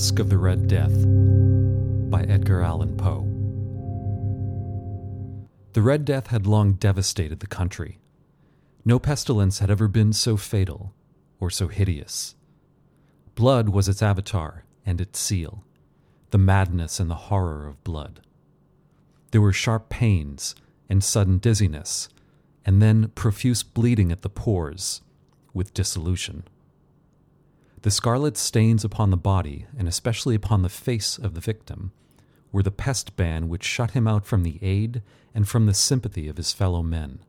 Masque of the Red Death by Edgar Allan Poe. The Red Death had long devastated the country. No pestilence had ever been so fatal or so hideous. Blood was its avatar and its seal, the madness and the horror of blood. There were sharp pains and sudden dizziness, and then profuse bleeding at the pores, with dissolution. The scarlet stains upon the body, and especially upon the face of the victim, were the pest ban which shut him out from the aid and from the sympathy of his fellow men.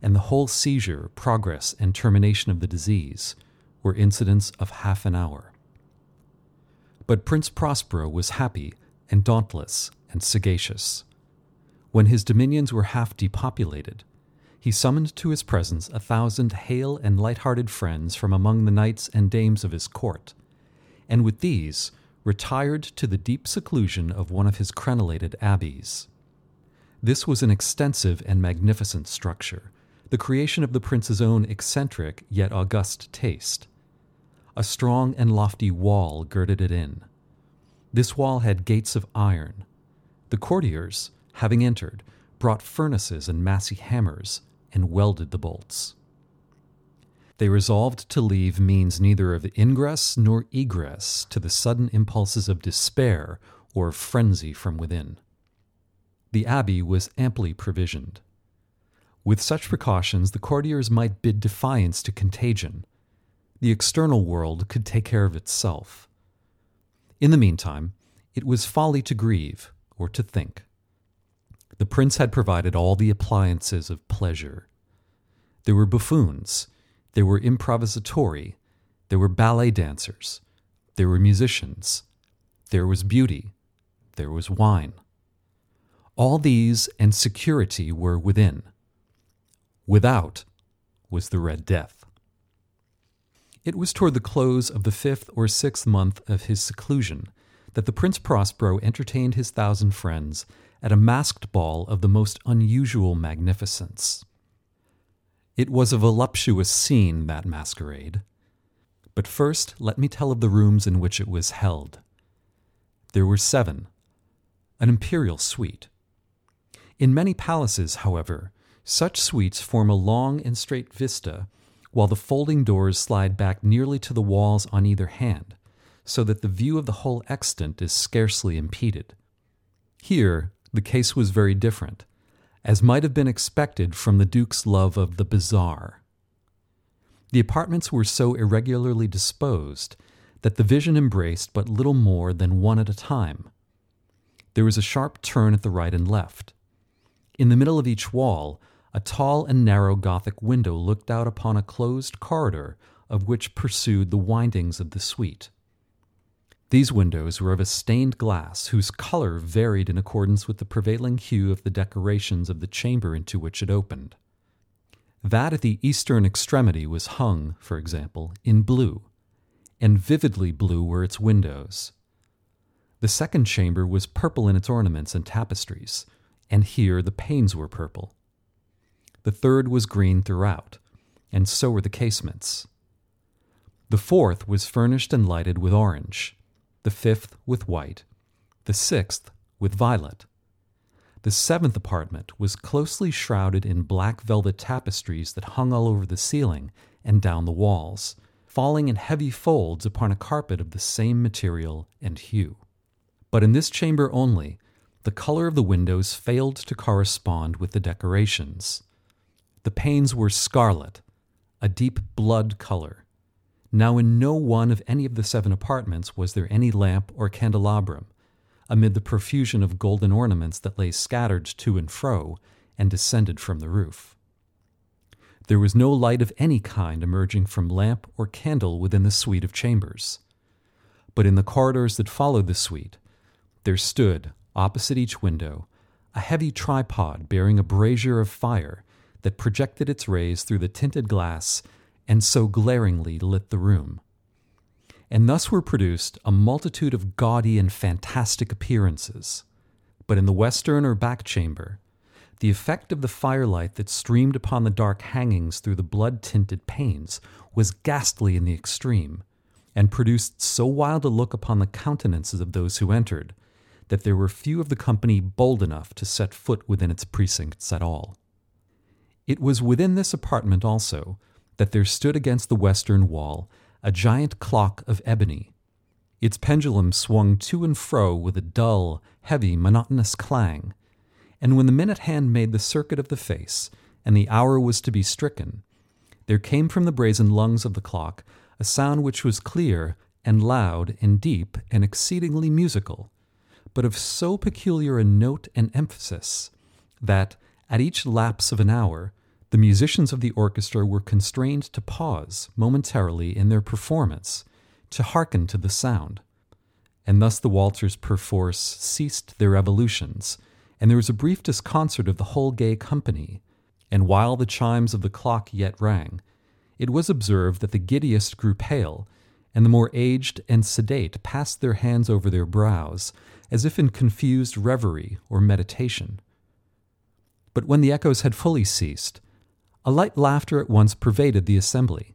And the whole seizure, progress, and termination of the disease were incidents of half an hour. But Prince Prospero was happy and dauntless and sagacious. When his dominions were half depopulated, he summoned to his presence a thousand hale and light-hearted friends from among the knights and dames of his court, and with these retired to the deep seclusion of one of his crenellated abbeys. This was an extensive and magnificent structure, the creation of the prince's own eccentric yet august taste. A strong and lofty wall girded it in. This wall had gates of iron. The courtiers, having entered, brought furnaces and massy hammers and welded the bolts. They resolved to leave means neither of ingress nor egress to the sudden impulses of despair or of frenzy from within. The abbey was amply provisioned. With such precautions, the courtiers might bid defiance to contagion. The external world could take care of itself. In the meantime, it was folly to grieve or to think. The prince had provided all the appliances of pleasure. There were buffoons, there were improvisatori, there were ballet dancers, there were musicians, there was beauty, there was wine. All these and security were within. Without was the Red Death. It was toward the close of the fifth or sixth month of his seclusion that the Prince Prospero entertained his thousand friends at a masked ball of the most unusual magnificence. It was a voluptuous scene, that masquerade. But first, let me tell of the rooms in which it was held. There were seven, an imperial suite. In many palaces, however, such suites form a long and straight vista, while the folding doors slide back nearly to the walls on either hand, so that the view of the whole extent is scarcely impeded. Here, the case was very different, as might have been expected from the Duke's love of the bizarre. The apartments were so irregularly disposed that the vision embraced but little more than one at a time. There was a sharp turn at the right and left. In the middle of each wall, a tall and narrow Gothic window looked out upon a closed corridor of which pursued the windings of the suite. These windows were of a stained glass whose color varied in accordance with the prevailing hue of the decorations of the chamber into which it opened. That at the eastern extremity was hung, for example, in blue, and vividly blue were its windows. The second chamber was purple in its ornaments and tapestries, and here the panes were purple. The third was green throughout, and so were the casements. The fourth was furnished and lighted with orange, the fifth with white, the sixth with violet. The seventh apartment was closely shrouded in black velvet tapestries that hung all over the ceiling and down the walls, falling in heavy folds upon a carpet of the same material and hue. But in this chamber only, the color of the windows failed to correspond with the decorations. The panes were scarlet, a deep blood color, now, in no one of any of the seven apartments was there any lamp or candelabrum, amid the profusion of golden ornaments that lay scattered to and fro and descended from the roof. There was no light of any kind emerging from lamp or candle within the suite of chambers. But in the corridors that followed the suite, there stood, opposite each window, a heavy tripod bearing a brazier of fire that projected its rays through the tinted glass and so glaringly lit the room. And thus were produced a multitude of gaudy and fantastic appearances. But in the western or back chamber, the effect of the firelight that streamed upon the dark hangings through the blood tinted panes was ghastly in the extreme, and produced so wild a look upon the countenances of those who entered, that there were few of the company bold enough to set foot within its precincts at all. It was within this apartment also that there stood against the western wall a giant clock of ebony. Its pendulum swung to and fro with a dull, heavy, monotonous clang, and when the minute hand made the circuit of the face, and the hour was to be stricken, there came from the brazen lungs of the clock a sound which was clear and loud and deep and exceedingly musical, but of so peculiar a note and emphasis that, at each lapse of an hour, the musicians of the orchestra were constrained to pause momentarily in their performance to hearken to the sound. And thus the waltzers perforce ceased their evolutions, and there was a brief disconcert of the whole gay company. And while the chimes of the clock yet rang, it was observed that the giddiest grew pale, and the more aged and sedate passed their hands over their brows, as if in confused reverie or meditation. But when the echoes had fully ceased, a light laughter at once pervaded the assembly.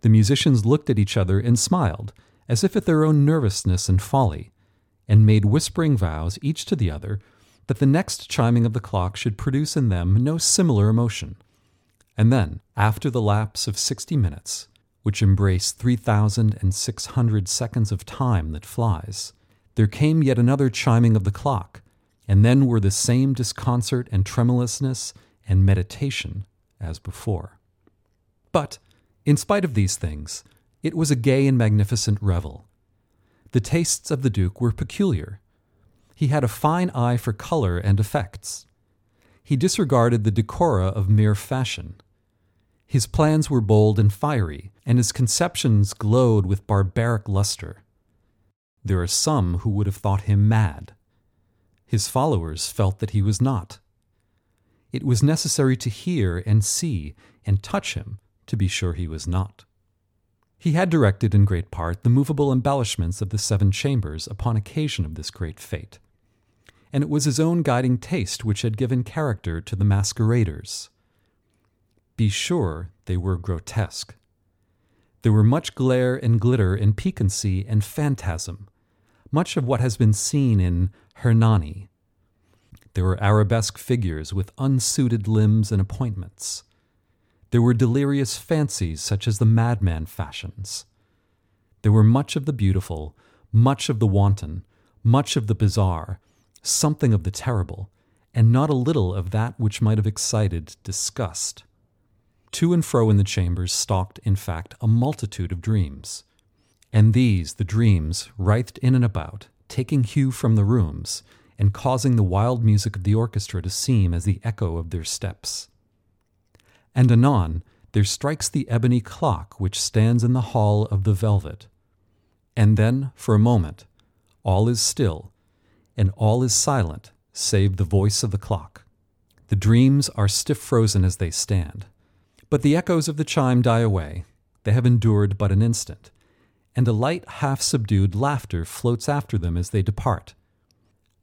The musicians looked at each other and smiled, as if at their own nervousness and folly, and made whispering vows, each to the other, that the next chiming of the clock should produce in them no similar emotion. And then, after the lapse of sixty minutes, which embrace 3,600 seconds of time that flies, there came yet another chiming of the clock, and then were the same disconcert and tremulousness and meditation as before. But, in spite of these things, it was a gay and magnificent revel. The tastes of the Duke were peculiar. He had a fine eye for color and effects. He disregarded the decora of mere fashion his plans were bold and fiery, and his conceptions glowed with barbaric luster. There are some who would have thought him mad. His followers felt that he was not. It was necessary to hear and see and touch him to be sure he was not. He had directed in great part the movable embellishments of the seven chambers upon occasion of this great fete, and it was his own guiding taste which had given character to the masqueraders. Be sure they were grotesque. There were much glare and glitter and piquancy and phantasm, much of what has been seen in Hernani. There were arabesque figures with unsuited limbs and appointments. There were delirious fancies such as the madman fashions. There were much of the beautiful, much of the wanton, much of the bizarre, something of the terrible, and not a little of that which might have excited disgust. To and fro in the chambers stalked, in fact, a multitude of dreams. And these, the dreams, writhed in and about, taking hue from the rooms, and causing the wild music of the orchestra to seem as the echo of their steps. And anon there strikes the ebony clock which stands in the hall of the velvet. And then, for a moment, all is still, and all is silent save the voice of the clock. The dreams are stiff frozen as they stand. But the echoes of the chime die away. They have endured but an instant, and a light, half subdued laughter floats after them as they depart.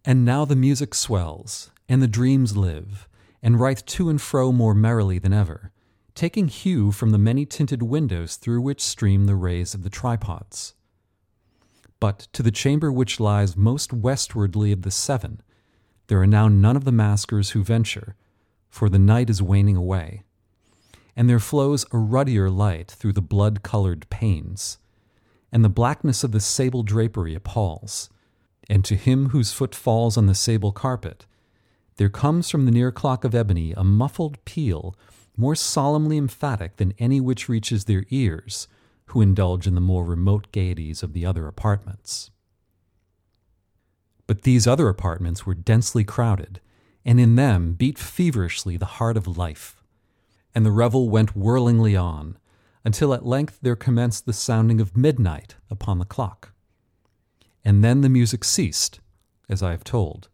And now the music swells, and the dreams live, and writhe to and fro more merrily than ever, taking hue from the many tinted windows through which stream the rays of the tripods. But to the chamber which lies most westwardly of the seven, there are now none of the maskers who venture, for the night is waning away and there flows a ruddier light through the blood colored panes. And the blackness of the sable drapery appalls. And to him whose foot falls on the sable carpet, there comes from the near clock of ebony a muffled peal more solemnly emphatic than any which reaches their ears, who indulge in the more remote gaieties of the other apartments. But these other apartments were densely crowded, and in them beat feverishly the heart of life and the revel went whirlingly on, until at length there commenced the sounding of midnight upon the clock. And then the music ceased, as I have told,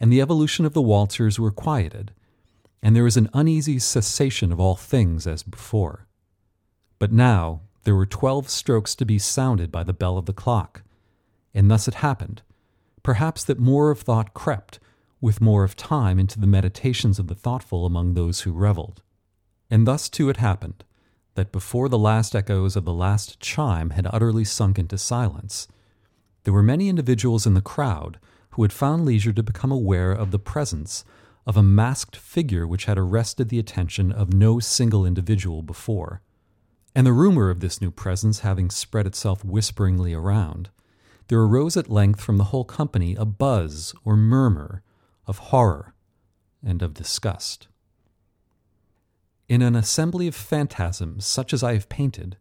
and the evolution of the waltzers were quieted, and there was an uneasy cessation of all things as before. But now there were twelve strokes to be sounded by the bell of the clock, and thus it happened, perhaps that more of thought crept, with more of time, into the meditations of the thoughtful among those who revelled. And thus too it happened that before the last echoes of the last chime had utterly sunk into silence, there were many individuals in the crowd who had found leisure to become aware of the presence of a masked figure which had arrested the attention of no single individual before. And the rumor of this new presence having spread itself whisperingly around, there arose at length from the whole company a buzz or murmur of horror and of disgust. In an assembly of phantasms such as I have painted,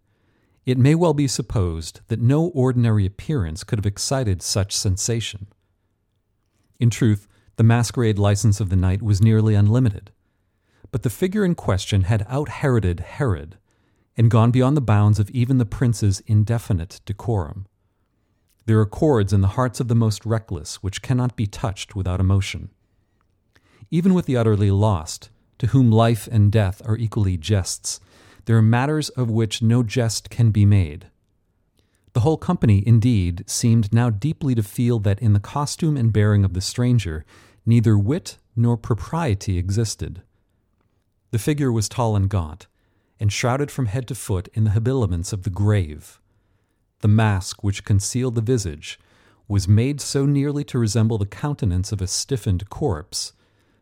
it may well be supposed that no ordinary appearance could have excited such sensation. In truth, the masquerade license of the night was nearly unlimited, but the figure in question had out Heroded Herod and gone beyond the bounds of even the prince's indefinite decorum. There are chords in the hearts of the most reckless which cannot be touched without emotion. Even with the utterly lost, to whom life and death are equally jests, there are matters of which no jest can be made. The whole company, indeed, seemed now deeply to feel that in the costume and bearing of the stranger neither wit nor propriety existed. The figure was tall and gaunt, and shrouded from head to foot in the habiliments of the grave. The mask which concealed the visage was made so nearly to resemble the countenance of a stiffened corpse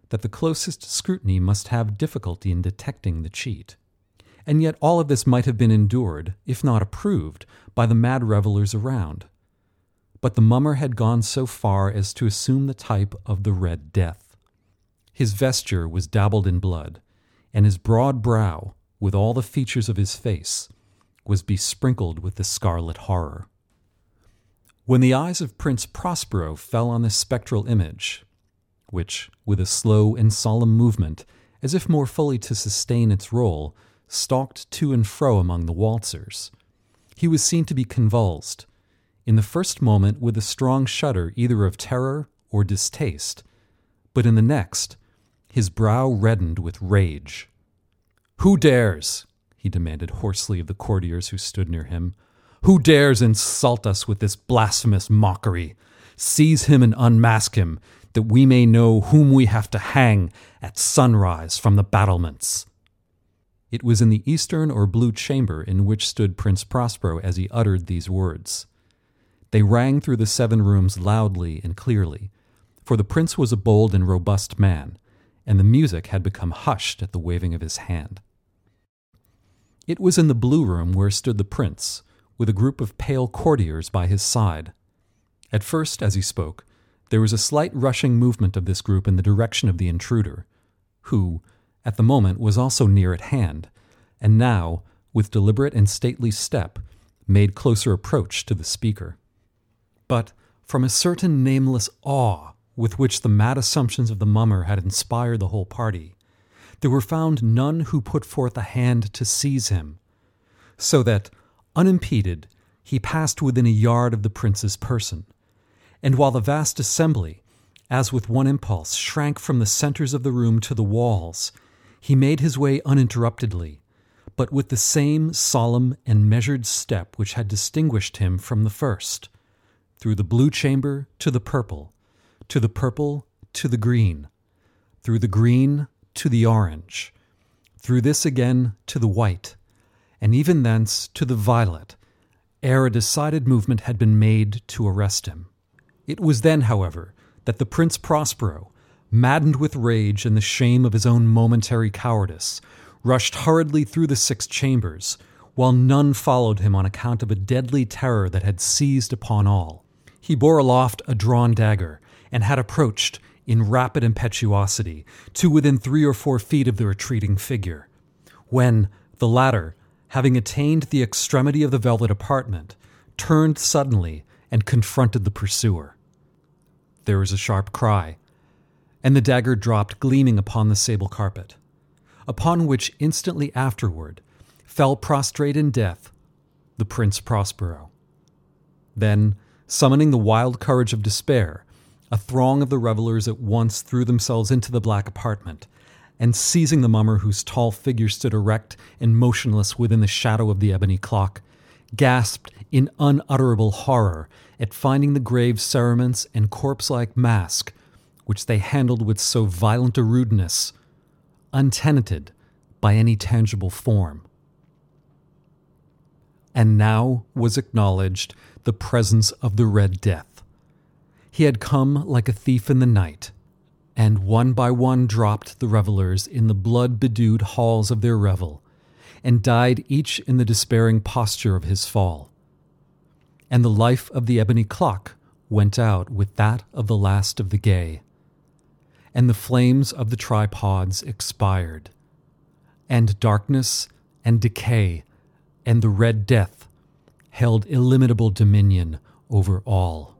that the closest scrutiny must have difficulty in detecting the cheat. And yet all of this might have been endured, if not approved, by the mad revelers around. But the mummer had gone so far as to assume the type of the Red Death. His vesture was dabbled in blood, and his broad brow, with all the features of his face, was besprinkled with the scarlet horror. When the eyes of Prince Prospero fell on this spectral image, which, with a slow and solemn movement, as if more fully to sustain its role, stalked to and fro among the waltzers, he was seen to be convulsed, in the first moment with a strong shudder either of terror or distaste, but in the next, his brow reddened with rage. Who dares, he demanded hoarsely of the courtiers who stood near him, who dares insult us with this blasphemous mockery? Seize him and unmask him, that we may know whom we have to hang at sunrise from the battlements. It was in the eastern or blue chamber in which stood Prince Prospero as he uttered these words. They rang through the seven rooms loudly and clearly, for the prince was a bold and robust man, and the music had become hushed at the waving of his hand. It was in the blue room where stood the prince, with a group of pale courtiers by his side. At first, as he spoke, there was a slight rushing movement of this group in the direction of the intruder, who, at the moment was also near at hand, and now, with deliberate and stately step, made closer approach to the speaker. But from a certain nameless awe with which the mad assumptions of the mummer had inspired the whole party, there were found none who put forth a hand to seize him, so that, unimpeded, he passed within a yard of the prince's person. And while the vast assembly, as with one impulse, shrank from the centers of the room to the walls, he made his way uninterruptedly, but with the same solemn and measured step which had distinguished him from the first, through the blue chamber to the purple, to the purple to the green, through the green to the orange, through this again to the white, and even thence to the violet, ere a decided movement had been made to arrest him. It was then, however, that the Prince Prospero, maddened with rage and the shame of his own momentary cowardice, rushed hurriedly through the six chambers, while none followed him on account of a deadly terror that had seized upon all. He bore aloft a drawn dagger, and had approached, in rapid impetuosity, to within three or four feet of the retreating figure, when the latter, having attained the extremity of the velvet apartment, turned suddenly and confronted the pursuer. There was a sharp cry, and the dagger dropped gleaming upon the sable carpet, upon which instantly afterward fell prostrate in death the Prince Prospero. Then, summoning the wild courage of despair, a throng of the revelers at once threw themselves into the black apartment, and seizing the mummer whose tall figure stood erect and motionless within the shadow of the ebony clock, gasped in unutterable horror at finding the grave cerements and corpse like mask which they handled with so violent a rudeness, untenanted by any tangible form. and now was acknowledged the presence of the Red Death. He had come like a thief in the night, and one by one dropped the revelers in the blood bedewed halls of their revel, and died each in the despairing posture of his fall. And the life of the ebony clock went out with that of the last of the gay. And the flames of the tripods expired, and darkness and decay and the Red Death held illimitable dominion over all.